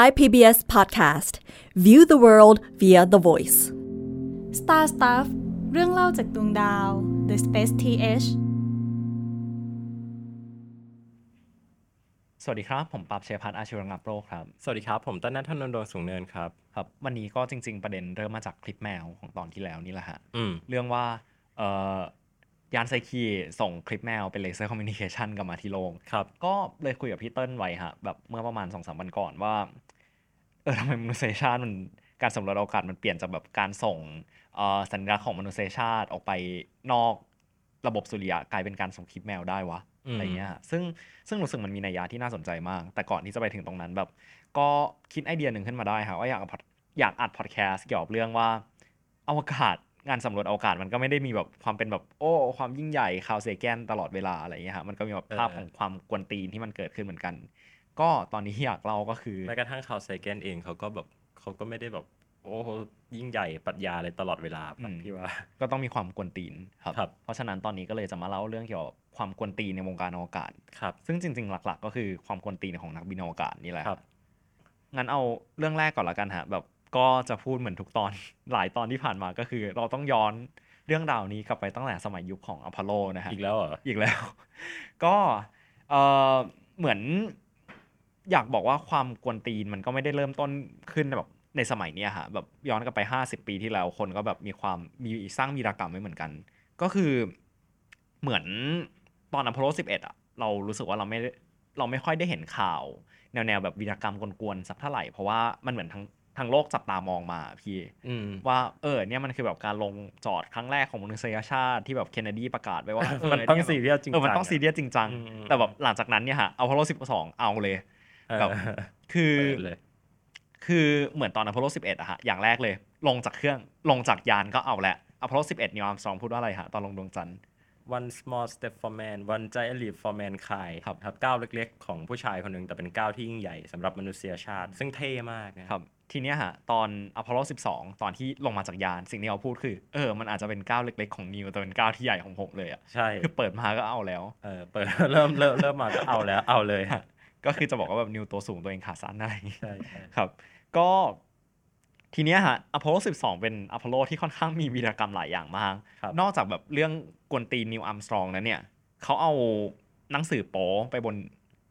Thai PBS Podcast View the world via the voice Star Stuff เรื่องเล่าจากดวงดาว The Space TH สวัสดีครับ ผมปั๊บชยภัทรอาชีวระงับโรคครับ สวัสดีครับ ผมเติ้ลณัฐนนท์ดวงสูงเนินครับ ครับ วันนี้ก็จริง ๆ ประเด็นเริ่มมาจากคลิปแมวของตอนที่แล้วนี่แหละฮะ อืม เรื่องว่าเอ่อยานไซคีส่งคลิปแมวเป็น laser communication กลับมาที่โลก ครับ ก็เลยคุยกับพี่เติ้ลไว้ฮะแบบเมื่อประมาณสองสามวันก่อนว่า เออทำไมมนุษยชาติมันการสำรวจอวกาศมันเปลี่ยนจากแบบการส่งเอ่อสัญลักษณ์ของมนุษยชาติออกไปนอกระบบสุริยะกลายเป็นการส่งคลิปแมวได้วะอืมอะไรเงี้ยฮะซึ่งซึ่งรู้สึกมันมีนัยยะที่น่าสนใจมาก แต่ก่อนที่จะไปถึงตรงนั้นแบบ ก็คิดไอเดียหนึ่งขึ้นมาได้ค่ะว่าอยากเอา pod- อยากอัดพอดแคสต์เกี่ยวกับเรื่องว่าอวกาศงานสำรวจอวกาศมันก็ไม่ได้มีแบบความเป็นแบบโอ้ความยิ่งใหญ่ข่าวเซแกนตลอดเวลาอะไรเงี้ยฮะมันก็มีแบบภาพของความกวนตีนที่มันเกิดขึ้นเหมือนกัน ก็ตอนนี้ที่อยากเล่าก็คือแม้กระทั่งคาร์ลเซแกนเองเขาก็แบบเขาก็ไม่ได้แบบโอ้โหยิ่งใหญ่ปรัชญาอะไรตลอดเวลาอืมพี่ว่า ก็ต้องมีความกวนตีนครับครับ เพราะฉะนั้นตอนนี้ก็เลยจะมาเล่าเรื่องเกี่ยวกับความกวนตีนในวงการอวกาศครับซึ่งจริงๆ หลัก ๆ ก็คือความกวนตีนของนักบินอวกาศนี่แหละครับงั้นเอาเรื่องแรกก่อนละกันฮะแบบก็จะพูดเหมือนทุกตอนหลายตอนที่ผ่านมาก็คือ เราต้องย้อนเรื่องราวนี้กลับไปตั้งแต่สมัยยุคของอพอลโลนะฮะอีกแล้วเหรออีกแล้ว ก็เออเหมือน อยากบอกว่าความกวนตีนมันก็ไม่ได้เริ่มต้นขึ้นแบบในสมัยเนี้ยฮะแบบย้อนกลับไป 50 ปีที่แล้วคนก็แบบมีความมีสร้างมีรากรรมไว้เหมือนกัน ก็คือเหมือนตอนอพอลโล11อะเรารู้สึกว่าเราไม่ได้เราไม่ค่อยได้เห็นข่าว แนวแนวๆแบบวีรกรรมกวนๆสักเท่าไหร่ เพราะว่ามันเหมือนทั้งทั้งโลกจับตามองมาพี่อืมว่าเออเนี่ยมันคือแบบการลงจอดครั้งแรกของมนุษยชาติที่แบบเคนเนดีประกาศไว้ว่าเออมันต้องซีเรียสจริงจังเออมันต้องซีเรียสจริงจังอืมแต่แบบหลังจากนั้นเนี่ยฮะเอาพอลโล12 เอาเลยเออ แบบคือเปิดเลยคือเหมือนตอนอพอลโล11อะฮะอย่างแรกเลย ลงจากเครื่องลงจากยานก็เอาแหละอพอลโล11นีลอาร์มสตรองพูดว่าอะไรฮะ ตอนลงดวงจันทร์ one small step for man one giant leap for mankind ครับครับก้าวเล็กๆ ของผู้ชายคนหนึ่งแต่เป็นก้าวที่ยิ่งใหญ่สำหรับมนุษยชาติ ซึ่งเท่มากนะครับ ทีเนี้ยฮะ ตอนอพอลโล12 ตอนที่ลงมาจากยาน สิ่งที่เขาพูดคือ เออ มันอาจจะเป็นก้าวเล็กๆ ของนีลแต่เป็นก้าวที่ใหญ่ของผมเลยอะใช่ คือเปิดมาก็เอาแล้ว เออ เปิดเริ่มเริ่มเริ่มมาก็เอาแล้วเอาเลยฮะ ก็คือจะบอกว่าแบบนีลตัวสูงตัวเองขาสั้นอะไรอย่างงี้ใช่ใช่ครับ ก็ทีเนี้ยฮะอพอลโล12 เป็นอพอลโลที่ค่อนข้างมีวีรกรรมหลายอย่างมากครับนอกจากแบบเรื่องกวนตีนนีลอาร์มสตรองนั้นเนี่ยเขาเอาหนังสือโป๊ไปบน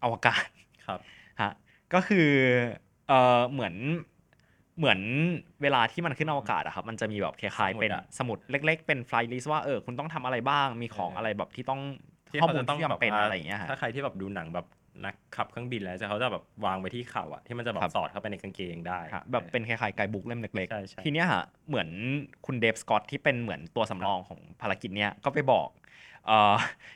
อวกาศครับฮะก็คือเออเหมือนเหมือนเวลาที่มันขึ้นอวกาศอะครับมันจะมีแบบคล้ายๆเป็นสมุดอะสมุดเล็ก ๆ เป็น flight list ว่าเออคุณต้องทำอะไรบ้างมีของเออออะไรแบบที่ต้องที่เขาข้อเขามูลจะต้องที่แบบจำเป็นว่าอะไรอย่างเงี้ยฮะถ้าใครที่แบบดูหนังแบบ นักขับเครื่องบินแล้วจะเขาจะแบบวางไว้ที่เข่าอะที่มันจะแบบครับสอดเข้าไปในกางเกงได้ฮะแบบเป็นคล้ายๆ guidebook เล่มเล็กใช่ใช่ๆทีเนี้ยฮะเหมือนคุณเดฟสกอตที่เป็นเหมือนตัวสำรองของภารกิจเนี้ยก็ไปบอกเอ่อ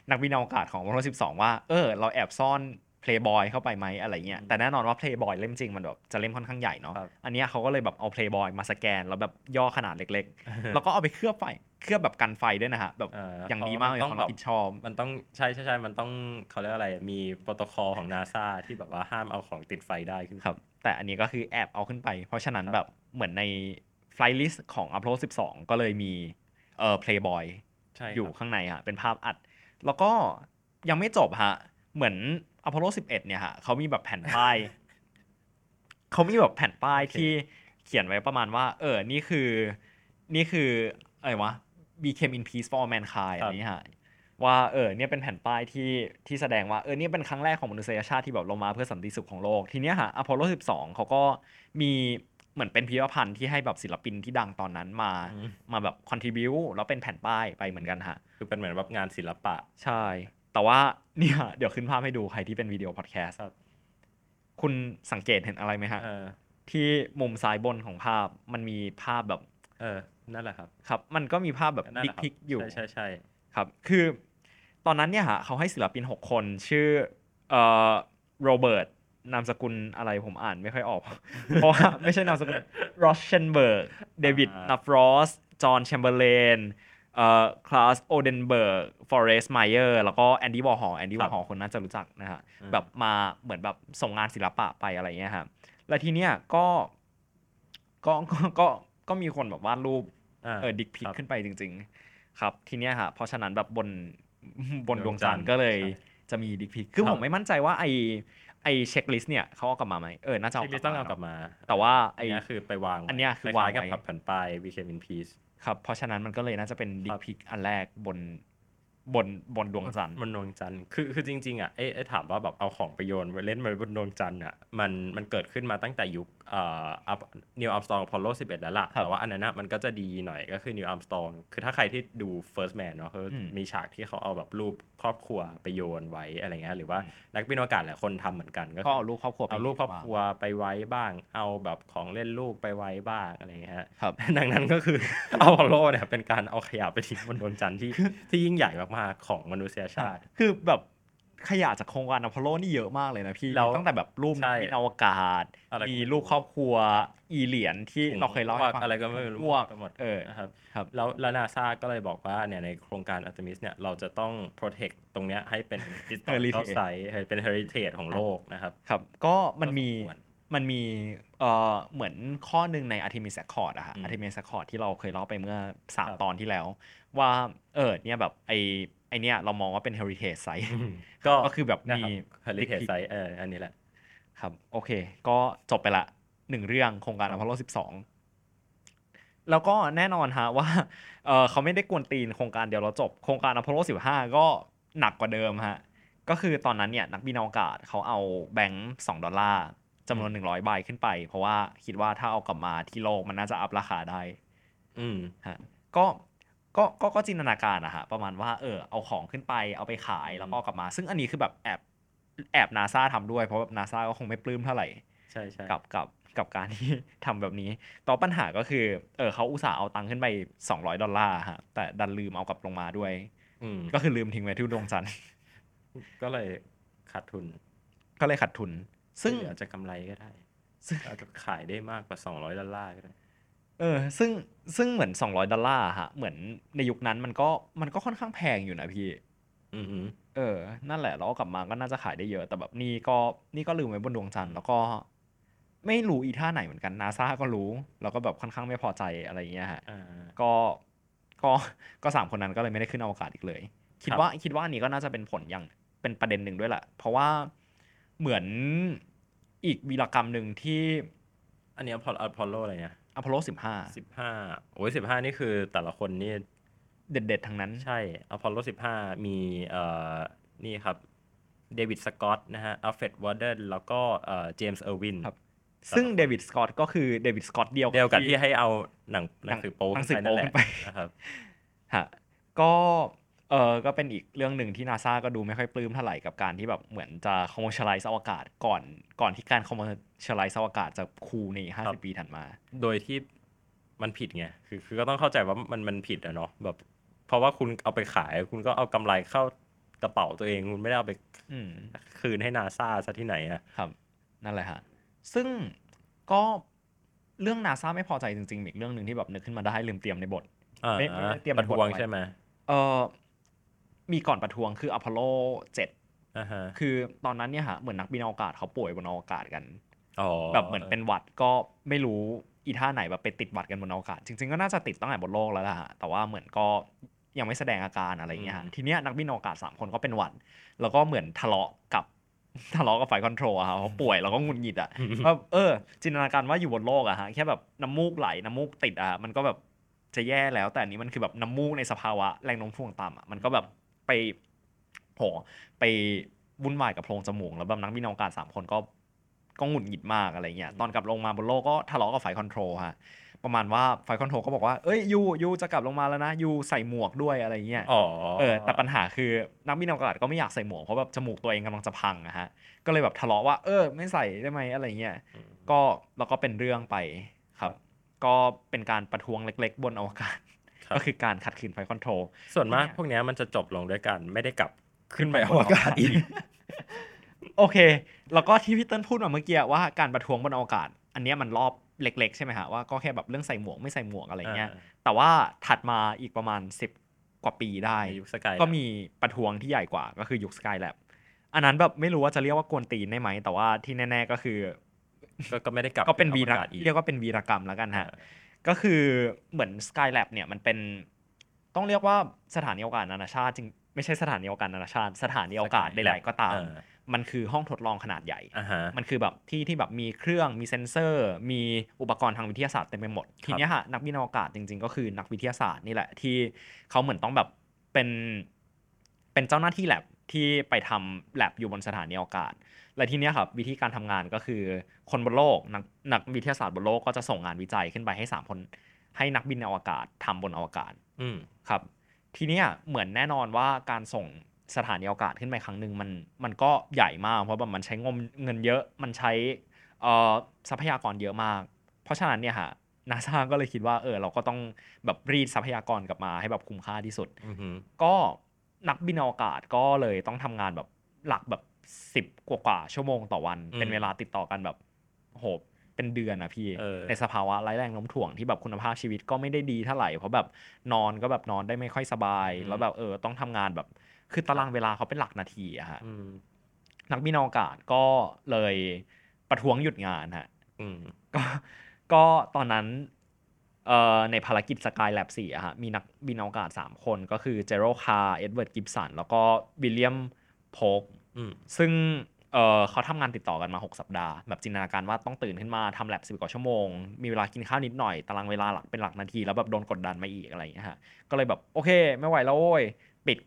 นักบินอวกาศของอพอลโลสิบสองว่าเออเราแอบซ่อน Playboy เข้าไปไหมอะไรเงี้ยแต่แน่นอนว่า Playboy เล่มจริงมันแบบจะเล่มค่อนข้างใหญ่เนาะครับอันเนี้ยเขาก็เลยแบบเอา Playboy มาสแกนแล้วแบบย่อขนาดเล็กๆ แล้วก็เอาไปเคลือบไฟเคลือบแบบกันไฟด้วยนะฮะแบบเออออย่างดีมากเลยต้องความแบรับบผิดชอบมันต้องใช่ใช่ใช่มันต้องเขาเรียกอะไรมีโปรโตคอลของนาซาที่แบบว่าห้ามเอาของติดไฟได้ขึ้นครับ แต่อันนี้ก็คือแอบเอาขึ้นไป เพราะฉะนั้นแบบเหมือนใน flight list ของ Apollo 12 ก็เลยมีเอ่อ Playboy ใช่ครับอยู่ข้างในฮะเป็นภาพอัด แล้วก็ยังไม่จบฮะเหมือน Apollo 11 เนี่ยฮะเขามีแบบแผ่นป้ายเขามีแบบแผ่นป้ายที่เขียนไว้ประมาณว่า เออ นี่คือ นี่คืออะไรวะ became in peace for mankind อันนี้ฮะว่าเออเนี่ยเป็นแผ่นป้ายที่ที่แสดงว่าเออเนี่ยเป็นครั้งแรกของมนุษยชาติที่แบบลงมาเพื่อสันติสุขของโลก ทีเนี้ยฮะอพอลโล 12 เขาก็มีเหมือนเป็นพิพิธภัณฑ์ที่ให้แบบศิลปินที่ดังตอนนั้นมาอืมมาแบบคอนทิบิวแล้วเป็นแผ่นป้ายไปเหมือนกันฮะคือเป็นเหมือนแบบงานศิลปะใช่ แต่ว่าเนี่ยเดี๋ยวขึ้นภาพให้ดูใครที่เป็นวิดีโอพอดแคสต์ครับคุณสังเกตเห็นอะไรไหมฮะเออที่มุมซ้ายบนของภาพมันมีภาพแบบ เออนั่นแหละครับ ครับ มันก็มีภาพแบบนั่นดิแหกละครับพิกอยู่ใช่ใช่ใช่ครับ คือ ตอนนั้นเนี่ยฮะเขาให้ศิลปิน 6 คนชื่อเอ่อโรเบิร์ตนามสกุลอะไรผมอ่านไม่ค่อยออก เพราะว่าไม่ใช่นามสกุลเราเชนเบิร์กเดวิดนัฟรอสจอห์นแชมเบอร์เลน เอ่อคลาสโอลเดนเบิร์กฟอเรสต์ไมเออร์แล้วก็แอนดี้วอร์ฮอลแอนดี้วอร์ฮอลคนน่าจะรู้จักนะฮะแบบมาเหมือนแบบส่งงานศิลปะไปอะไรเงี้ยครับแล้วทีเนี้ยก็ก็ก็ก็ก็มีคนแบบวาดรูปอ่าเออ dick pic ครับขึ้นไปจริง ๆ ครับ ทีเนี้ยฮะเพราะฉะนั้นแบบบนบนดวงจันทร์ดวงจันทร์ก็เลยใช่จะมี dick pic คือครับผมไม่มั่นใจว่าไอไอ checklist เนี่ยเขาเอากลับมาไหมเออน่าจะเอาที่ต้องเอากลับมาเนอะ แต่ว่าไออันเนี้ยคือไปวาง อันเนี้ยคือคล้ายๆกับวางไว้ผับแผ่นป้าย we came in peace ครับเพราะฉะนั้นมันก็เลยน่าจะเป็น dick pic อันแรกบน บนบนดวงจันทร์บนดวงจันทร์คือคือจริงๆอะเอ้ไอ้ถามว่าแบบเอาของไปโยนไว้เล่นไว้บนดวงจันทร์อะมันมันเกิดขึ้นมาตั้งแต่ยุคเอ่อนีลอาร์มสตรองอพอลโล11 แล้วล่ะครับแต่ว่าอันนั้นนะมันก็จะดีหน่อยก็คือนีลอาร์มสตรองคือถ้าใครที่ดู First Man เนาะเขาอืมมีฉากที่เขาเอาแบบรูปครอบครัวไปโยนไว้อะไรเงี้ยหรือว่านักบินอวกาศหลายคนทำเหมือนกันก็ก็เอาลูกครอบครัวไปเอารูปครอบครัวไปไว้บ้าง เอาแบบของเล่นลูกไปไว้บ้างอะไรเงี้ยฮะครับดังนั้นก็คืออพอลโลเนี่ยเป็นการเอาขยะไปทิ้งบนดวงจันทร์ที่ที่ยิ่งใหญ่มากๆของมนุษยชาติ คือแบบขยะจากโครงการอพอลโลนี่เยอะมากเลยนะพี่เราตั้งแต่แบบรูปใช่นักบินอวกาศอะไรมีรูปครอบครัวอีเหรียญที่เราเคยเล่าให้ฟังอะไรก็ไม่รู้อ้วกไปหมดเออนะครับครับแล้วแล้วนาซาก็เลยบอกว่าเนี่ยในโครงการอัตมิสเนี่ยเราจะต้อง protect ตรงเนี้ยให้เป็น historical Heritage site ให้เป็น heritage ของโลกนะครับครับ ก็มันมีก็ส มควรมันมีเอ่อเหมือนข้อหนึ่งใน Artemis Accord อะฮะอืม Artemis Accord ที่เราเคยเล่าไปเมื่อสามครับตอนที่แล้ว ว่าเออเนี่ยแบบไอไอเนี่ยเรามองว่าเป็น heritage site ก็ก็คือแบบนะมีครับ heritage site เอออันนี้แหละ ครับ โอเค ก็จบไปละหนึ่งเรื่องโครงการอพอลโล 12 แล้วก็แน่นอนฮะว่าเออเขาไม่ได้กวนตีนโครงการเดียวแล้วจบ โครงการอพอลโล 15 ก็หนักกว่าเดิมฮะก็คือตอนนั้นเนี่ยนักบินอวกาศเขาเอาแบงค์2ดอลลาร์ จำนวน100ใบขึ้นไป เพราะว่าคิดว่าถ้าเอากลับมาที่โลกมันน่าจะอัพราคาได้ อืมฮะก็ก็ก็ก็จินตนาการอะฮะประมาณว่าเออเอาของขึ้นไปเอาไปขายแล้วก็เอากลับมา ซึ่งอันนี้คือแบบแอบแอบนาซาทำด้วยเพราะแบบนาซาก็คงไม่ปลื้มเท่าไหร่ใช่ใช่กับกับกับการที่ทำแบบนี้ ต่อปัญหาก็คือ เออเขาอุตส่าห์เอาตังค์ขึ้นไป 200 ดอลลาร์ฮะ แต่ดันลืมเอากลับลงมาด้วย อืมก็คือลืมทิ้งไว้ที่ดวงจันทร์ ก็เลยขาดทุน ก็เลยขาดทุน ซึ่งหรืออาจจะกำไรก็ได้ ซึ่งอาจจะขายได้มากกว่า 200 ดอลลาร์ก็ได้เออซึ่งซึ่งเหมือน 200 ดอลลาร์ฮะเหมือนในยุคนั้นมันก็มันก็ค่อนข้างแพงอยู่นะพี่อือหือเออ นั่นแหละแล้วเอากลับมาก็น่าจะขายได้เยอะ แต่แบบนี่ก็นี่ก็ลืมไว้บนดวงจันทร์แล้วก็ ไม่รู้อีท่าไหนเหมือนกันนาซาก็รู้แล้วก็แบบค่อนข้างไม่พอใจอะไรอย่างเงี้ยฮะอ่าก็ก็ก็สามคนนั้นก็เลยไม่ได้ขึ้นอวกาศอีกเลย คิดครับว่าคิดว่าอันนี้ก็น่าจะเป็นผลอย่างเป็นประเด็นหนึ่งด้วยแหละเพราะว่าเหมือน อีกวีรกรรมหนึ่งที่อันนี้อพอลอพอลโลอะไรเนี่ยอพอลโลสิบห้าสิบห้าโอ้ยสิบห้านี่คือแต่ละคนนี่เด็ดๆ ทั้งนั้น ใช่อพอลโลสิบห้ามีเอ่อนี่ครับเดวิดสกอตนะฮะอัลเฟรดวอร์เดนแล้วก็เอ่อเจมส์เออร์วินครับซึ่งเดวิดสกอตก็คือเดวิดสกอตเดียวเดียวกับที่ให้เอาหนังหนังสือโป๊หนังสือขึ้นไปนั่นแหละโป๊ขึ้นไปนะครับฮะก็ เออก็เป็นอีกเรื่องหนึ่งที่นาซาก็ดูไม่ค่อยปลื้มเท่าไหร่กับการที่แบบเหมือนจะ commercialize อวกาศก่อนก่อนที่การ commercialize อวกาศจะ cool ใน50ปีถัดมา โดยที่มันผิดไงคือคือก็ต้องเข้าใจว่ามันมันผิดอะเนาะแบบ เพราะว่าคุณเอาไปขาย คุณก็เอากำไรเข้ากระเป๋าตัวเองคุณไม่ได้เอาไปอืมคืนให้นาซาซะที่ไหนอะครับ นั่นแหละฮะซึ่งก็เรื่องนาซาไม่พอใจจริงๆอีกเรื่องหนึ่งที่แบบนึกขึ้นมาได้ลืมเตรียมในบทอ่าไม่ไม่ได้เตรียมประท้วงบทไว้ใช่ไหมเออ มีก่อนประท้วงคืออพอลโล7อ่าฮะคือตอนนั้นเนี่ยฮะเหมือนนักบินอวกาศเขาป่วยบนอวกาศกันอ๋อแบบเหมือนเป็นหวัดก็ไม่รู้อีท่าไหนแบบไปติดหวัดกันบนอวกาศ จริง ๆ ก็น่าจะติดตั้งแต่บนโลกแล้วล่ะฮะแต่ว่าเหมือนก็ยังไม่แสดงอาการอะไรเงี้ยฮะทีเนี้ยนักบินอวกาศสามคนก็เป็นหวัด แล้วก็เหมือนทะเลาะกับทะเลาะกับฝ่ายคอนโทรลอะครับเขาป่วยแล้วก็หงุดหงิดอะว่าเออ จินตนาการว่าอยู่บนโลกอะฮะแค่แบบน้ำมูกไหลน้ำมูกติดอะมันก็แบบจะแย่แล้วแต่อันนี้มันคือแบบน้ำมูกในสภาวะแรงโน้มถ่วงต่ำอะมันก็แบบ ไปโหไปวุ่นวายกับโพรงจมูกแล้วแบบนักบินอวกาศสามคนก็ก็หงุดหงิดมากอะไรเงี้ยตอนกลับลงมาบนโลกก็ทะเลาะกับฝ่าย control ฮะประมาณว่าฝ่าย control ก็บอกว่า เอ้ย you you จะกลับลงมาแล้วนะ you ใส่หมวกด้วยอะไรเงี้ยอ๋อเออแต่ปัญหาคือนักบินอวกาศก็ไม่อยากใส่หมวกเพราะแบบจมูกตัวเองกำลังจะพังอะฮะก็เลยแบบทะเลาะว่าเออไม่ใส่ได้ไหมอะไรเงี้ยอืมก็แล้วก็เป็นเรื่องไปครับ ก็เป็นการประท้วงเล็ก ๆ บนอวกาศครับ ก็คือการขัดขืนไฟคอนโทรลส่วนมากเนี่ยพวกเนี้ยมันจะจบลงด้วยกันไม่ได้กลับขึ้นไปอวกาศอีกโอเค แล้วก็ที่พี่เติ้ลพูดมาเมื่อกี้ว่าการประท้วงบนอวกาศ อันเนี้ยมันรอบเล็ก ๆ ใช่ไหมฮะว่าก็แค่แบบเรื่องใส่หมวกไม่ใส่หมวกอะไรเงี้ยอ่าแต่ว่าถัดมาอีกประมาณ 10 กว่าปีได้ในยุคสกายก็มีประท้วงที่ใหญ่กว่าก็คือยุคสกายแลบอันนั้นแบบไม่รู้ว่าจะเรียกว่ากวนตีนได้ไหมแต่ว่าที่แน่ ๆก็คือ ก็ก็ไม่ได้กลับก็เป็นขึ้วีอรวกาศอีกเรียกว่าเป็นวีรกรรมแล้วกันฮะ ก็คือเหมือน Skylab เนี่ยมันเป็นต้องเรียกว่าสถานีอวกาศนานาชาติจริงไม่ใช่สถานีอวกาศนานาชาติ สถานีอวกาศใดๆก็ตามเออมันคือห้องทดลองขนาดใหญ่อ่าฮะมันคือแบบที่ที่แบบมีเครื่องมีเซ็นเซอร์ มีอุปกรณ์ทางวิทยาศาสตร์เต็มไปหมด ทีเนี้ยฮะนักบินอวกาศจริง ๆ ก็คือนักวิทยาศาสตร์นี่แหละที่เขาเหมือนต้องแบบเป็นเป็นเจ้าหน้าที่แลบที่ไปทำแลบอยู่บนสถานีอวกาศ และทีเนี้ยครับวิธีการทำงานก็คือคนบนโลกนักนักวิทยาศาสตร์บนโลกก็จะส่งงานวิจัยขึ้นไปให้สามคนให้นักบินอวกาศทำบนอวกาศ อืมครับ ทีเนี้ยเหมือนแน่นอนว่าการส่งสถานีอวกาศขึ้นไปครั้งหนึ่งมันมันก็ใหญ่มาก เพราะแบบมันใช้งมเงินเยอะมันใช้เอ่อทรัพยากรเยอะมาก เพราะฉะนั้นเนี่ยฮะนาซาก็เลยคิดว่าเออเราก็ต้องแบบรีดทรัพยากรกลับมาให้แบบคุ้มค่าที่สุดอือฮึก็นักบินอวกาศก็เลยต้องทำงานแบบหลักแบบ สิบกว่าๆชั่วโมงต่อวัน เป็นเวลาติดต่อกันแบบโหเป็นเดือนนะพี่เออในสภาวะไร้แรงโน้มถ่วงที่แบบคุณภาพชีวิตก็ไม่ได้ดีเท่าไหร่เพราะแบบนอนก็แบบนอนได้ไม่ค่อยสบาย แล้วแบบเออต้องทำงานแบบ คือตารางเวลาเขาเป็นหลักนาทีอะฮะอืมนักบินอวกาศก็เลยประท้วงหยุดงานฮะอืมก็ก็ตอนนั้นเอ่อในภารกิจ Skylab สี่อะฮะมีนักบินอวกาศ 3 คนก็คือ Gerald Carr Edward Gibson แล้วก็วิลเลียมโพกอืม ซึ่งเออเขาทำงานติดต่อกันมา 6 สัปดาห์ แบบจินตนาการว่าต้องตื่นขึ้นมาทำแลบสิบกว่าชั่วโมง มีเวลากินข้าวนิดหน่อย ตารางเวลาหลักเป็นหลักนาที แล้วแบบโดนกดดันมาอีกอะไรอย่างเงี้ยฮะก็เลยแบบโอเค ไม่ไหวแล้วโว้ยปิด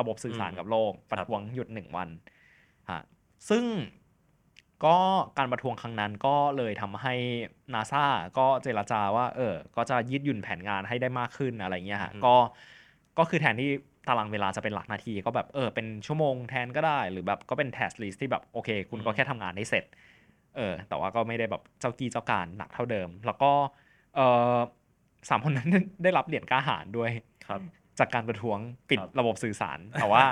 ระบบสื่อสารอืมกับโลกประท้วงหยุดหนึ่งวันฮะซึ่งก็การประท้วงครั้งนั้นก็เลยทำให้นาซาก็เจรจาว่า เออ ก็จะยืดหยุ่นแผนงานให้ได้มากขึ้นอะไรเงี้ยฮะอืมก็ก็คือแทนที่ตารางเวลาจะเป็นหลักนาทีก็แบบเออเป็นชั่วโมงแทนก็ได้ หรือแบบก็เป็น task list ที่แบบโอเค คุณก็แค่ทำงานให้เสร็จเออแต่ว่าก็ไม่ได้แบบเจ้ากี้เจ้าการหนักเท่าเดิม แล้วก็เออสามคนนั้นได้รับเหรียญกล้าหาญด้วยครับจากการประท้วงปิดครับระบบสื่อสาร แต่ว่า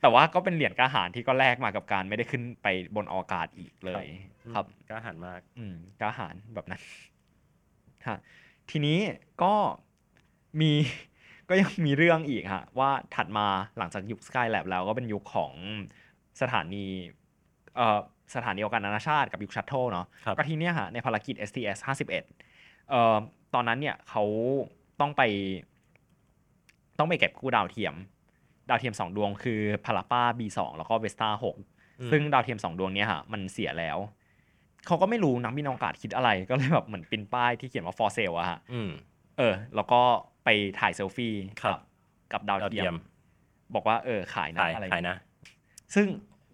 แต่ว่าก็เป็นเหรียญกล้าหาญที่ก็แลกมากับการไม่ได้ขึ้นไปบนอวกาศอีกเลย ครับกล้าหันมาก อืมกล้าหาญแบบนั้นฮะทีนี้ก็มี ก็ยังมีเรื่องอีกฮะว่าถัดมาหลังจากยุค Skylab แล้วก็เป็นยุคของสถานีเอ่อสถานีอวกาศนานาชาติกับยุค shuttle เนาะครับก็ทีเนี้ยฮะในภารกิจ STS 51เอ่อตอนนั้นเนี่ยเขาต้องไป ต้องไปเก็บกู้ดาวเทียม ดาวเทียมสองดวงคือพาราป้า B2 แล้วก็ Westar 6อืมซึ่งดาวเทียมสองดวงเนี้ยฮะมันเสียแล้วเขาก็ไม่รู้นักบินอวกาศคิดอะไร ก็เลยแบบเหมือนปริ้นป้ายที่เขียนว่า for sale อะฮะอืมเออ แล้วก็ ไปถ่ายเซลฟี่ครับกับกับดาวดาวเทีเทียยมมบอกว่าเออขายนะขายอะไรขายนะ ซึ่ง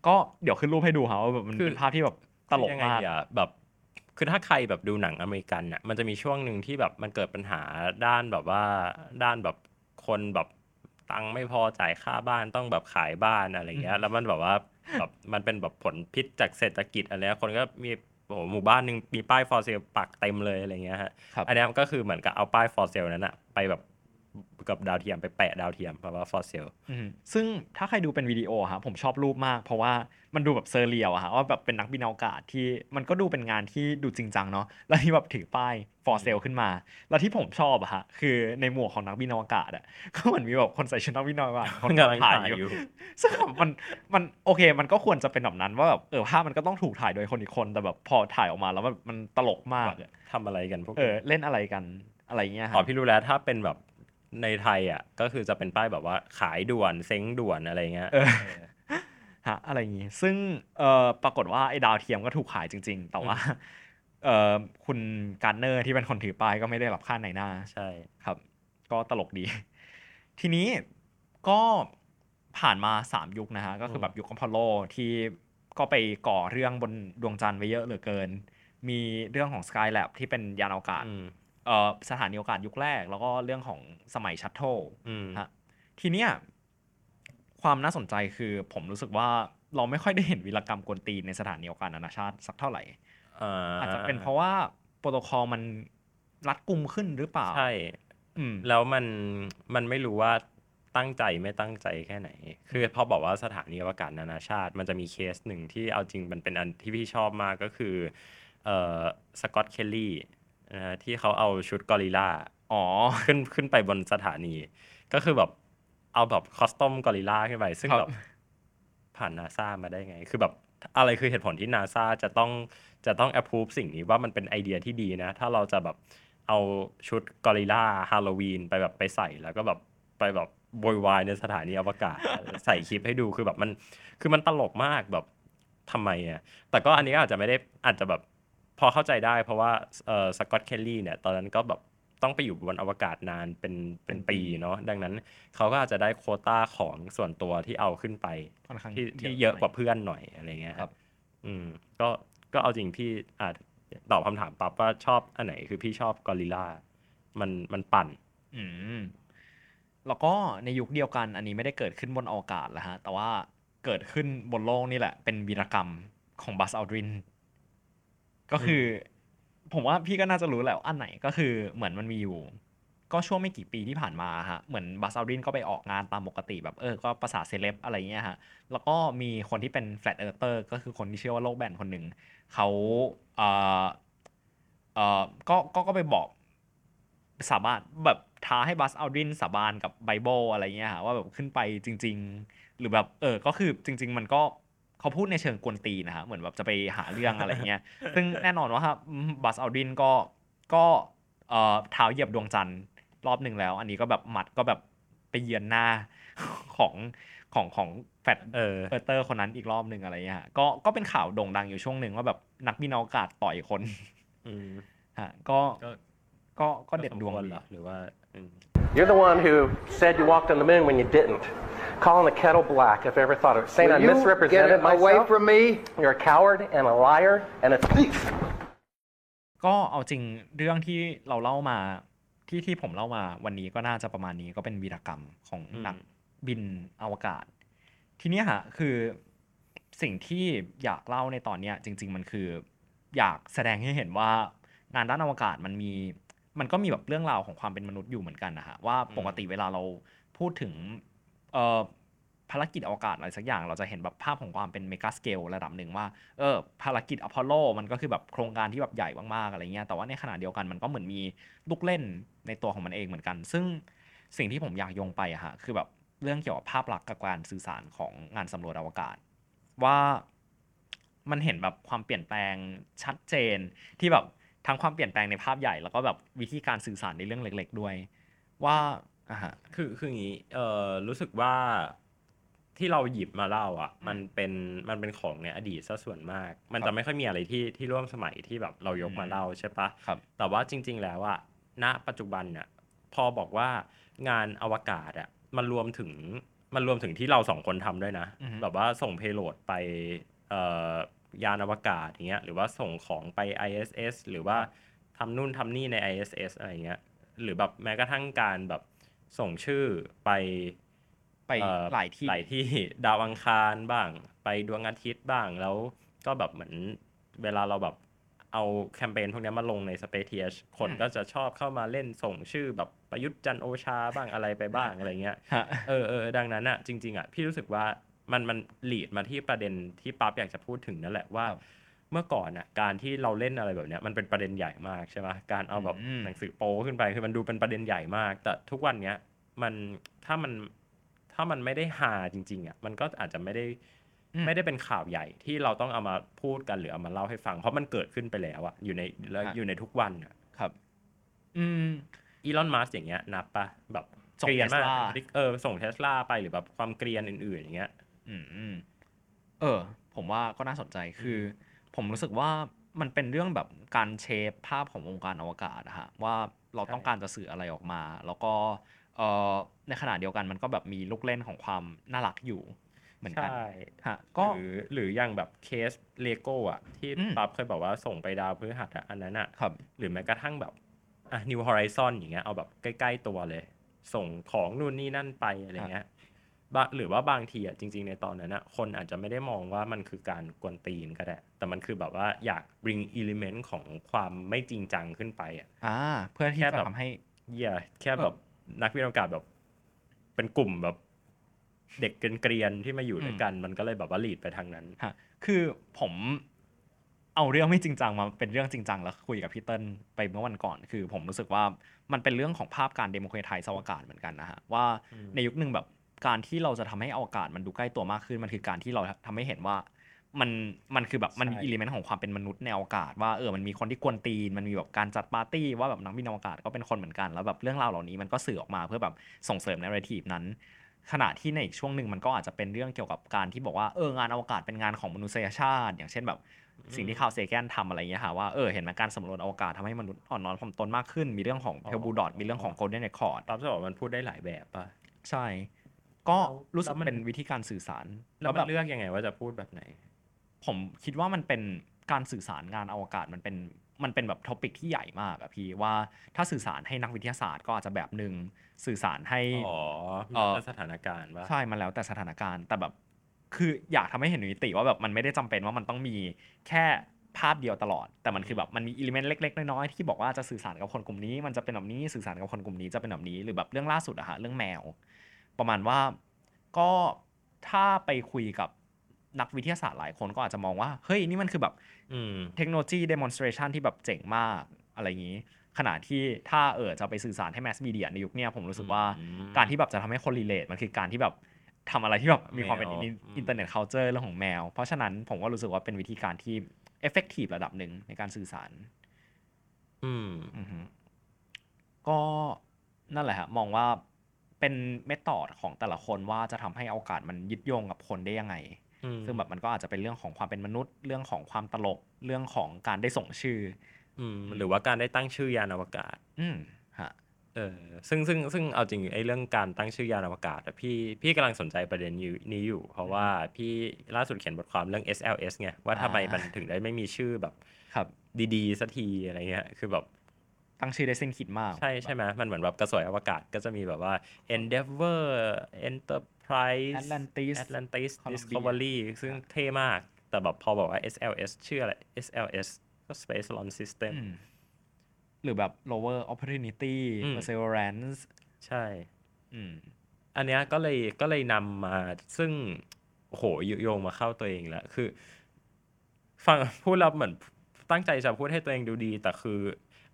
ก็เดี๋ยวขึ้นรูปให้ดูครับว่าแบบมันคือเป็นภาพที่แบบตลกคือยังไงมากอะแบบคือถ้าใครแบบดูหนังอเมริกันอะมันจะมีช่วงหนึ่งที่แบบมันเกิดปัญหาด้านแบบว่าด้านแบบคนแบบตังค์ไม่พอจ่ายค่าบ้านต้องแบบขายบ้านอะไรเงี้ยแล้วมันแบบว่าแบบมันเป็นแบบผลพิษจากเศรษฐกิจอะไรเงี้ยคนก็มี โอ้โหหมู่บ้านหนึ่งมีป้าย for sale ปักเต็มเลยอะไรเงี้ยฮะครับอันเนี้ยก็คือเหมือนกับเอาป้าย for sale นั้นอะไปแบบ กับดาวเทียมไปแปะดาวเทียมเพราะว่า for sale อืมซึ่งถ้าใครดูเป็นวิดีโอฮะผมชอบรูปมาก เพราะว่ามันดูแบบ surreal อะฮะว่าแบบเป็นนักบินอวกาศที่มันก็ดูเป็นงานที่ดูจริงจังเนาะแล้วที่แบบถือป้าย for sale ขึ้นมา แล้วที่ผมชอบอะฮะคือในหมวกของนักบินอวกาศอะก็เหมือนมีแบบคนใส่ชุดนักบินอวกาศคนกำลังถ่ายถ่ายอยู่อยู่ซึ่งแบบมันมันโอเคมันก็ควรจะเป็นแบบนั้นว่าแบบเออภาพมันก็ต้องถูกถ่ายโดยคนอีกคนแต่แบบพอถ่ายออกมาแล้วมันมันตลกมากอะทำอะไรกันพวกเออเล่นอะไรกันอะไรเงี้ยอ๋อฮะพี่รู้แล้วถ้าเป็นแบบ ในไทยอะก็คือจะเป็นป้ายแบบว่าขายด่วนเซ้งด่วนอะไรเงี้ยเออฮะอะไรอย่างงี้ ซึ่งเอ่อปรากฏว่าไอ้ดาวเทียมก็ถูกขายจริง ๆ แต่ว่าเอ่อคุณGardner ที่เป็นคนถือป้ายก็ไม่ได้รับค่านายหน้า ใช่ครับ ก็ตลกดี ทีนี้ก็ผ่านมาสามยุคนะฮะ ก็คือแบบยุคอพอลโลที่ก็ไปก่อเรื่องบนดวงจันทร์ไว้เยอะเหลือเกิน มีเรื่องของ Skylab ที่เป็นยานอวกาศอืมเอ่อ สถานีอวกาศยุคแรก แล้วก็เรื่องของสมัย shuttle อืมฮะทีเนี้ยความน่าสนใจคือผมรู้สึกว่าเราไม่ค่อยได้เห็นวีรกรรมกวนตีนในสถานีอวกาศนานาชาติสักเท่าไหร่อาจจะเป็นเพราะว่าโปรโตคอลมันรัดกุมขึ้นหรือเปล่า ใช่อืมแล้วมันมันไม่รู้ว่าตั้งใจไม่ตั้งใจแค่ไหน คือพอบอกว่าสถานีอวกาศนานาชาติ มันจะมีเคสหนึ่งที่เอาจริงมันเป็นอันที่พี่ชอบมากก็คือเอ่อ Scott Kelly นะฮะ ที่เขาเอาชุดกอริลลาอ๋อขึ้นขึ้นไปบนสถานี ก็คือแบบเอาแบบ costume กอริลลาขึ้นไป ซึ่งครับแบบผ่านนาซามาได้ไง คือแบบอะไรคือเหตุผลที่นาซาจะต้องจะต้อง approve สิ่งนี้ว่ามันเป็นไอเดียที่ดีนะ ถ้าเราจะแบบเอาชุดกอริลลาฮาโลวีนไปแบบไปใส่แล้วก็แบบไปแบบโวยวายในสถานีอวกาศ ใส่คลิปให้ดูคือแบบมันคือมันตลกมากแบบทำไมอะแต่ก็อันนี้อาจจะไม่ได้อาจจะแบบพ อเข้าใจได้เพราะว่าเอ่อสกอตเคลลี่เนี่ยตอนนั้นก็แบบต้องไปอยู่บนอวกาศนานเป็นเป็นปีเนาะดังนั้นเขาก็อาจจะได้โควต้าของส่วนตัวที่เอาขึ้นไปค่อนข้างที่ที่เยเยอะอะกว่าเพื่อนหน่อยอะไรเงี้ยครับ อืมก็ก็เอาจริงพี่อาจตอบคำถามปั๊บว่าชอบอันไหนคือพี่ชอบกอริลลามันมันปั่น อืมแล้วก็ในยุคเดียวกัน อันนี้ไม่ได้เกิดขึ้นบนอวกาศแล้วฮะ แต่ว่าเกิดขึ้นบนโลกนี่แหละ เป็นวีรกรรมของบัสอัลดริน ก็คือ ผมว่าพี่ก็น่าจะรู้แหละว่าอันไหนก็คือเหมือนมันมีอยู่ ก็ช่วงไม่กี่ปีที่ผ่านมาฮะเหมือน Buzz Aldrin ก็ไปออกงานตามปกติแบบเออก็ประสาษาเซเลบอะไรเงี้ยฮะแล้วก็มีคนที่เป็น flat earther ก็คือคนที่เชื่อว่าโลกแบนคนหนึ่งเขาเอ่อเอ่อก็ก็ก็ไปบอกสาบานแบบท้าให้ Buzz Aldrin สาบานกับไบเบิลอะไรเงี้ยฮะว่าแบบขึ้นไปจริง ๆ หรือแบบเออก็คือจริง ๆ มันก็ เขาพูดในเชิงกวนตีนนะฮะเหมือนแบบจะไปหาเรื่องอะไรเงี้ยซึ่งแน่นอนว่าครับบัสอัลดรินก็ก็เอ่อเท้าเหยียบดวงจันทร์รอบหนึ่งแล้ว อันนี้ก็แบบหมัดก็แบบไปเยือนหน้าของของของแฟดเออเออร์เตอร์คนนั้นอีกรอบหนึ่งอะไรเงี้ยฮะก็ก็เป็นข่าวโด่งดังอยู่ช่วงหนึ่งว่าแบบนักบินอวกาศต่อยคนอืมฮะก็ก็ก็ก็เด็ดดวงสมควรดีเหรอหรือว่าอืม You're the one who said you walked on the moon when you didn't. Calling the kettle black if I ever thought of it. Saying I Will you get misrepresented it away myself. from me? You're a coward and a liar and a thief. ก็เอาจริงเรื่องที่เราเล่ามาที่ที่ผมเล่ามาวันนี้ก็น่าจะประมาณนี้ก็เป็นวีรกรรมของอืมนักบินอวกาศ ทีเนี้ยฮะคือสิ่งที่อยากเล่าในตอนเนี้ยจริง ๆ มันคืออยากแสดงให้เห็นว่างานด้านอวกาศมันมีมันก็มีแบบเรื่องราวของความเป็นมนุษย์อยู่เหมือนกันนะฮะว่าปกติเวลาเราพูดถึงเอ่อ ภารกิจอวกาศอะไรสักอย่างเราจะเห็นแบบภาพของความเป็น mega scale ระดับหนึ่งว่าเออภารกิจอพอลโลมันก็คือแบบโครงการที่แบบใหญ่มากๆอะไรเงี้ยแต่ว่าในขณะเดียวกันมันก็เหมือนมีลูกเล่นในตัวของมันเองเหมือนกัน ซึ่งสิ่งที่ผมอยากโยงไปอะฮะคือแบบเรื่องเกี่ยวกับภาพลักษณ์กับการสื่อสารของงานสำรวจอวกาศ ว่ามันเห็นแบบความเปลี่ยนแปลงชัดเจนที่แบบทั้งความเปลี่ยนแปลงในภาพใหญ่ แล้วก็แบบวิธีการสื่อสารในเรื่องเล็ก ๆ ด้วย ว่า อะฮะ คือคืออย่างนี้ เอ่อรู้สึกว่าที่เราหยิบมาเล่าอะ มันเป็นมันเป็นของในอดีตซะส่วนมาก มันครัจะบไม่ค่อยมีอะไรที่ที่ร่วมสมัยที่แบบเรายกมาอืมเล่าใช่ปะครับ แต่ว่าจริง ๆ แล้วอะณปัจจุบันเนี่ยพอบอกว่างานอวกาศอะมันรวมถึงมันรวมถึงที่เราสองคนทำด้วยนะ อือฮึ แบบว่าส่งเพโลดไปเอ่อยานอวกาศอย่างเงี้ยหรือว่าส่งของไป ISS หรือว่าทำนู่นทำนี่ใน ISS อะไรเงี้ย หรือแบบแม้กระทั่งการแบบ ส่งชื่อไปไปเอ่อหลายที่หลายที่ดาวอังคารบ้าง ไปดวงอาทิตย์บ้างแล้วก็แบบเหมือนเวลาเราแบบเอาแคมเปญพวกเนี้ยมาลงใน Space TH คนอืมก็จะชอบเข้ามาเล่นส่งชื่อแบบประยุทธ์จันทร์โอชาบ้างอะไรไปบ้างอะไรเงี้ยฮะเออเออดังนั้นอะจริง ๆอะพี่รู้สึกว่ามันมันลีดมาที่ประเด็นที่ปั๊บอยากจะพูดถึงนั่นแหละว่าครับ เมื่อก่อนอะการที่เราเล่นอะไรแบบเนี้ยมันเป็นประเด็นใหญ่มากใช่ไหมการเอาแบบอืมหนังสือโป๊ขึ้นไปคือมันดูเป็นประเด็นใหญ่มาก แต่ทุกวันเนี้ยมันถ้ามันถ้ามันไม่ได้ฮาจริง ๆอะมันก็อาจจะไม่ได้อืมไม่ได้เป็นข่าวใหญ่ที่เราต้องเอามาพูดกันหรือเอามาเล่าให้ฟัง เพราะมันเกิดขึ้นไปแล้วอะอยู่ในแล้วฮะอยู่ในทุกวันอะครับ อืมอีลอนมัสอย่างเงี้ย นับปะแบบส่งเกรียนมาก Tesla เออส่งเทสลาไปหรือแบบความเกรียนอื่น ๆ อย่างเงี้ยอืมอืมเออ ผมว่าก็น่าสนใจคือ ผมรู้สึกว่ามันเป็นเรื่องแบบการ shape ภาพของวงการอวกาศนะฮะว่าเราใช่ต้องการจะสื่ออะไรออกมา แล้วก็เอ่อในขณะเดียวกันมันก็แบบมีลูกเล่นของความน่ารักอยู่เหมือนกันใช่ฮะก็หรือหรืออย่างแบบเคสเลโก้อะที่อืมปั๊บเคยบอกว่าส่งไปดาวพฤหัสอะอันนั้นอะครับหรือแม้กระทั่งแบบอะ New Horizon อย่างเงี้ยเอาแบบใกล้ ๆ ตัวเลย ส่งของนู่นนี่นั่นไปอะไรเงี้ยบะ หรือว่าบางทีอะจริง ๆ ในตอนนั้นอะคนอาจจะไม่ได้มองว่ามันคือการกวนตีนก็ได้ แต่มันคือแบบว่าอยาก bring element ของความไม่จริงจังขึ้นไปอะอ่าเพื่อที่แค่จะแบบทำให้เหี้ยแค่แบบนักวิทยาศาสตร์แบบ เป็นกลุ่มแบบเด็กเกรียนๆที่มาอยู่ด้วยกัน มันก็เลยแบบว่าลีดไปทางนั้นฮะคือผมเอาเรื่องไม่จริงจังมาเป็นเรื่องจริงจังแล้วคุยกับพี่เติ้ลไปเมื่อวันก่อน คือผมรู้สึกว่ามันเป็นเรื่องของภาพการเดโม c r a ไทส์อวกาศเหมือนกันนะฮะว่าอืมในยุคหนึ่งแบบ การที่เราจะทำให้อวกาศมันดูใกล้ตัวมากขึ้นมันคือการที่เราทำให้เห็นว่า มันมันคือแบบมันมี element ของความเป็นมนุษย์ในอวกาศ ว่าเออมันมีคนที่กวนตีนมันมีแบบการจัดปาร์ตี้ว่าแบบนักบินอวกาศก็เป็นคนเหมือนกันแล้วแบบเรื่องราวเหล่านี้มันก็สื่อออกมาเพื่อแบบส่งเสริมใน r r a t i v e นั้นขณะที่ในอีกช่วงหนึ่งมันก็อาจจะเป็นเรื่องเกี่ยวกับการที่บอกว่าเอองานอวกาศเป็นงานของมนุษยชาติ อย่างเช่นแบบสิ่งที่ Carl Sagan ทำอะไรเงี้ยค่ะว่าเออเห็นไหมการสำรวจอวกาศทำให้มนุษย์อ่อนน้อมถ่อมตนมากขึ้น มีเรื่องของ Pale Blue Dot มีเรื่องของ Golden Record ปั๊บจะบอกว่ามันพูดได้หลายแบบป่ะ ใช่ ก็รู้สึกแล้วมันเป็นวิธีการสื่อสาร แล้วแบมันเลือกยังไงว่าจะพูดแบบไหน ผมคิดว่ามันเป็นการสื่อสารงานอวกาศมันเป็นมันเป็นแบบ topic ที่ใหญ่มากอะพี่ว่าถ้าสื่อสารให้นักวิทยาศาสตร์ก็อาจจะแบบหนึ่งสื่อสารให้อ๋อเอ่อแล้วสถานการณ์ว่าใช่มันแล้วแต่สถานการณ์แต่แบบคืออยากทำให้เห็นมิติว่าแบบมันไม่ได้จำเป็นว่ามันต้องมีแค่ภาพเดียวตลอด แต่มันคือแบบมันมีอิเลเมนต์เล็ก ๆ น้อยๆที่บอกว่าจะสื่อสารกับคนกลุ่มนี้ มันจะเป็นแบบนี้สื่อสารกับคนกลุ่มนี้จะเป็นแบบนี้หรือแบบเรื่องล่าสุดอะฮะเรื่องแมว ประมาณว่าก็ถ้าไปคุยกับนักวิทยาศาสตร์หลายคนก็อาจจะมองว่า เฮ้ย นี่มันคือแบบอืมเทคโนโลยี demonstration ที่แบบเจ๋งมากอะไรอย่างนี้ ขณะที่ถ้าเออจะไปสื่อสารให้ mass media ในยุคเนี้ยผมรู้สึกว่าอืมการที่แบบจะทำให้คน relate มันคือการที่แบบทำอะไรที่แบบมีความเป็นแมวอืม internet culture เรื่องของแมว เพราะฉะนั้นผมก็รู้สึกว่าเป็นวิธีการที่ effective ระดับหนึ่งในการสื่อสาร อืมอือฮึก็นั่นแหละฮะมองว่า เป็น method ของแต่ละคนว่าจะทำให้อวกาศมันยึดโยงกับคนได้ยังไงอืมซึ่งแบบมันก็อาจจะเป็นเรื่องของความเป็นมนุษย์ เรื่องของความตลก เรื่องของการได้ส่งชื่อ อืมหรือว่าการได้ตั้งชื่อยานอวกาศ อืมฮะ เออ ซึ่งซึ่งซึ่งเอาจริงไอ้เรื่องการตั้งชื่อยานอวกาศอะพี่พี่กำลังสนใจประเด็นอยู่นี้อยู่ เพราะว่าพี่ล่าสุดเขียนบทความเรื่อง SLS ไงว่าทำไมอ่ามัมันถึงได้ไม่มีชื่อแบบครับดีๆสักทีอะไรเงี้ย คือแบบ ตั้งชื่อได้สิ้นคิดมาก ใช่ใช่ไหมมันเหมือนแบบกระสวยอวกาศก็จะมีแบบว่า Endeavor Enterprise Atlantis Atlantis Columbia Discovery ซึ่งเท่มาก แต่แบบพอบอกว่า SLS ชื่ออะไร SLS ก็ Space Launch System อืมหรือแบบ lower opportunity อืม perseverance ใช่อืมอันเนี้ยก็เลยก็เลยนำมาซึ่งโอ้โหโยงมาเข้าตัวเองแล้วคือ ฟังพูดแล้วเหมือนตั้งใจจะพูดให้ตัวเองดูดี แต่คือ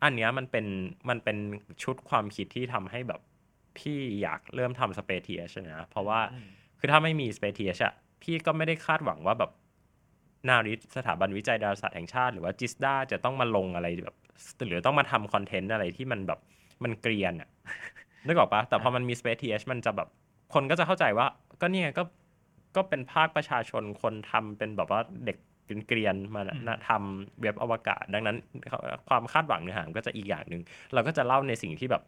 อันเนี้ยมันเป็นมันเป็นชุดความคิดที่ทำให้แบบพี่อยากเริ่มทำ Space TH นะเพราะว่าคือถ้าไม่มี Space TH อะพี่ก็ไม่ได้คาดหวังว่าแบบ NARIT สถาบันวิจัยดาราศาสตร์แห่งชาติ หรือว่า GISTDA จะต้องมาลงอะไรแบบหรือต้องมาทำคอนเทนต์อะไรที่มันแบบมันเกรียนอะนึกออกปะแต่พอมันมี Space TH มันจะแบบคนก็จะเข้าใจว่า ก็เนี่ยก็ก็เป็นภาคประชาชนคนทำเป็นแบบว่าเด็ก เกรียนๆมานะทำเว็บอวกาศ ดังนั้นความคาดหวังเนื้อหามันก็จะอีกอย่างหนึ่งเราก็จะเล่าในสิ่งที่แบบ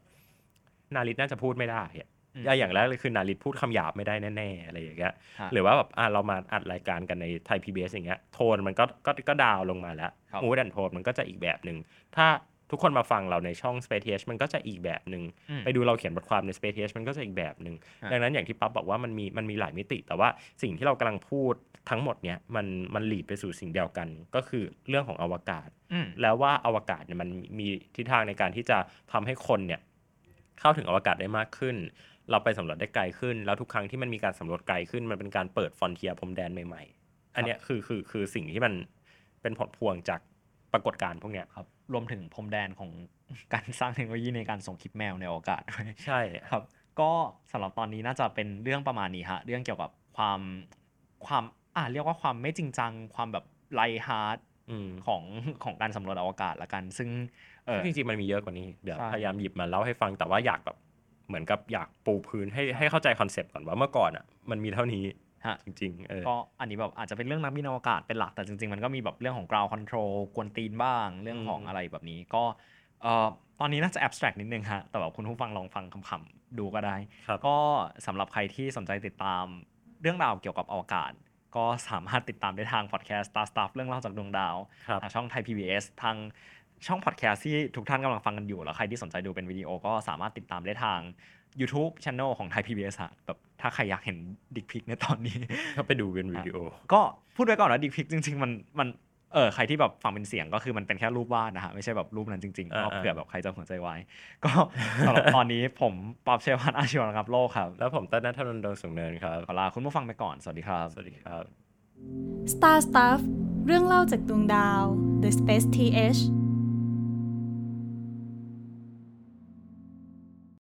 นาริตน่าจะพูดไม่ได้อะอืมอย่างแรกเลยคือนาริตพูดคำหยาบไม่ได้แน่ๆอะไรอย่างเงี้ยฮะหรือว่าแบบอะเรามาอัดรายการกันในไทยพีบีอย่างเงี้ยโทนมันก็ก็ก็ดาวลงมาแล้วครับมูดันโทนมันก็จะอีกแบบหนึ่งถ้า ทุกคนมาฟังเราในช่อง Space TH มันก็จะอีกแบบหนึ่งอืมไปดูเราเขียนบทความใน Space TH มันก็จะอีกแบบหนึ่งฮะดังนั้นอย่างที่ปั๊บบอกว่ามันมีมันมีหลายมิติ แต่ว่าสิ่งที่เรากำลังพูดทั้งหมดเนี้ยมันมันหลีดไปสู่สิ่งเดียวกัน ก็คือเรื่องของอวกาศอืมแล้วว่าอวกาศเนี่ยมันมีทิศทางในการที่จะทำให้คนเนี่ยเข้าถึงอวกาศได้มากขึ้น เราไปสำรวจได้ไกลขึ้น แล้วทุกครั้งที่มันมีการสำรวจไกลขึ้น มันเป็นการเปิดฟอนเทียพรมแดนใหม่ๆ อันเนี้ยคือคือคือสิ่งที่มันเป็นผลพวงจาก ปรากฏการณ์พวกเนี้ยครับรวมถึงพรมแดนของการสร้างเทคโนโลยีในการส่งคลิปแมวในอวกาศด้วยใช่ครับ ก็สำหรับตอนนี้น่าจะเป็นเรื่องประมาณนี้ฮะเรื่องเกี่ยวกับความความอ่าเรียกว่าความไม่จริงจัง ความแบบ light-hearted อืมของของการสำรวจอวกาศละกัน ซึ่งเออจริงๆมันมีเยอะกว่านี้เดี๋ยวใช่พยายามหยิบมาเล่าให้ฟังแต่ว่าอยากแบบเหมือนกับอยากปูพื้นให้ให้เข้าใจคอนเซปต์ก่อนว่าเมื่อก่อนอะมันมีเท่านี้ ฮะ จริงๆเออก็อันนี้แบบอาจจะเป็นเรื่องนักบินอวกาศเป็นหลักแต่จริง ๆ มันก็มีแบบเรื่องของ ground control กวนตีนบ้างเรื่องของอืมอะไรแบบนี้ก็เอ่อตอนนี้น่าจะ abstract นิดนึงฮะแต่แบบคุณผู้ฟังลองฟังคำๆดูก็ได้ครับก็สำหรับใครที่สนใจติดตามเรื่องราวเกี่ยวกับอวกาศ ก็สามารถติดตามได้ทางพอดแคสต์ Star Stuff เรื่องเล่าจากดวงดาวครับทางช่องไทย PBS ทางช่องพอดแคสต์ที่ทุกท่านกำลังฟังกันอยู่ แล้วใครที่สนใจดูเป็นวิดีโอก็สามารถติดตามได้ทาง YouTube Channel ของไทย PBS ฮะแบบถ้าใครอยากเห็นดิกพิกในตอนนี้ ก็ไปดูเป็นวิดีโอ ก็พูดไว้ก่อนนะดิกพิกจริง ๆ มันมันเออใครที่แบบฟังเป็นเสียงก็คือมันเป็นแค่รูปวาดนะฮะไม่ใช่แบบรูปนั้นจริงๆอ่าก็อ่าเผื่อแบบใครจะหัวใจวายก็สำหรับตอนนี้ผมป๊อบเชยวัฒน์อาชีวรังกับโลกครับ แล้วผมต้นนัทนนท์ดวงสูงเนินครับขอลาคุณผู้ฟังไปก่อน สวัสดีครับ สวัสดีครับ Star Stuff เรื่องเล่าจากดวงดาว The Space TH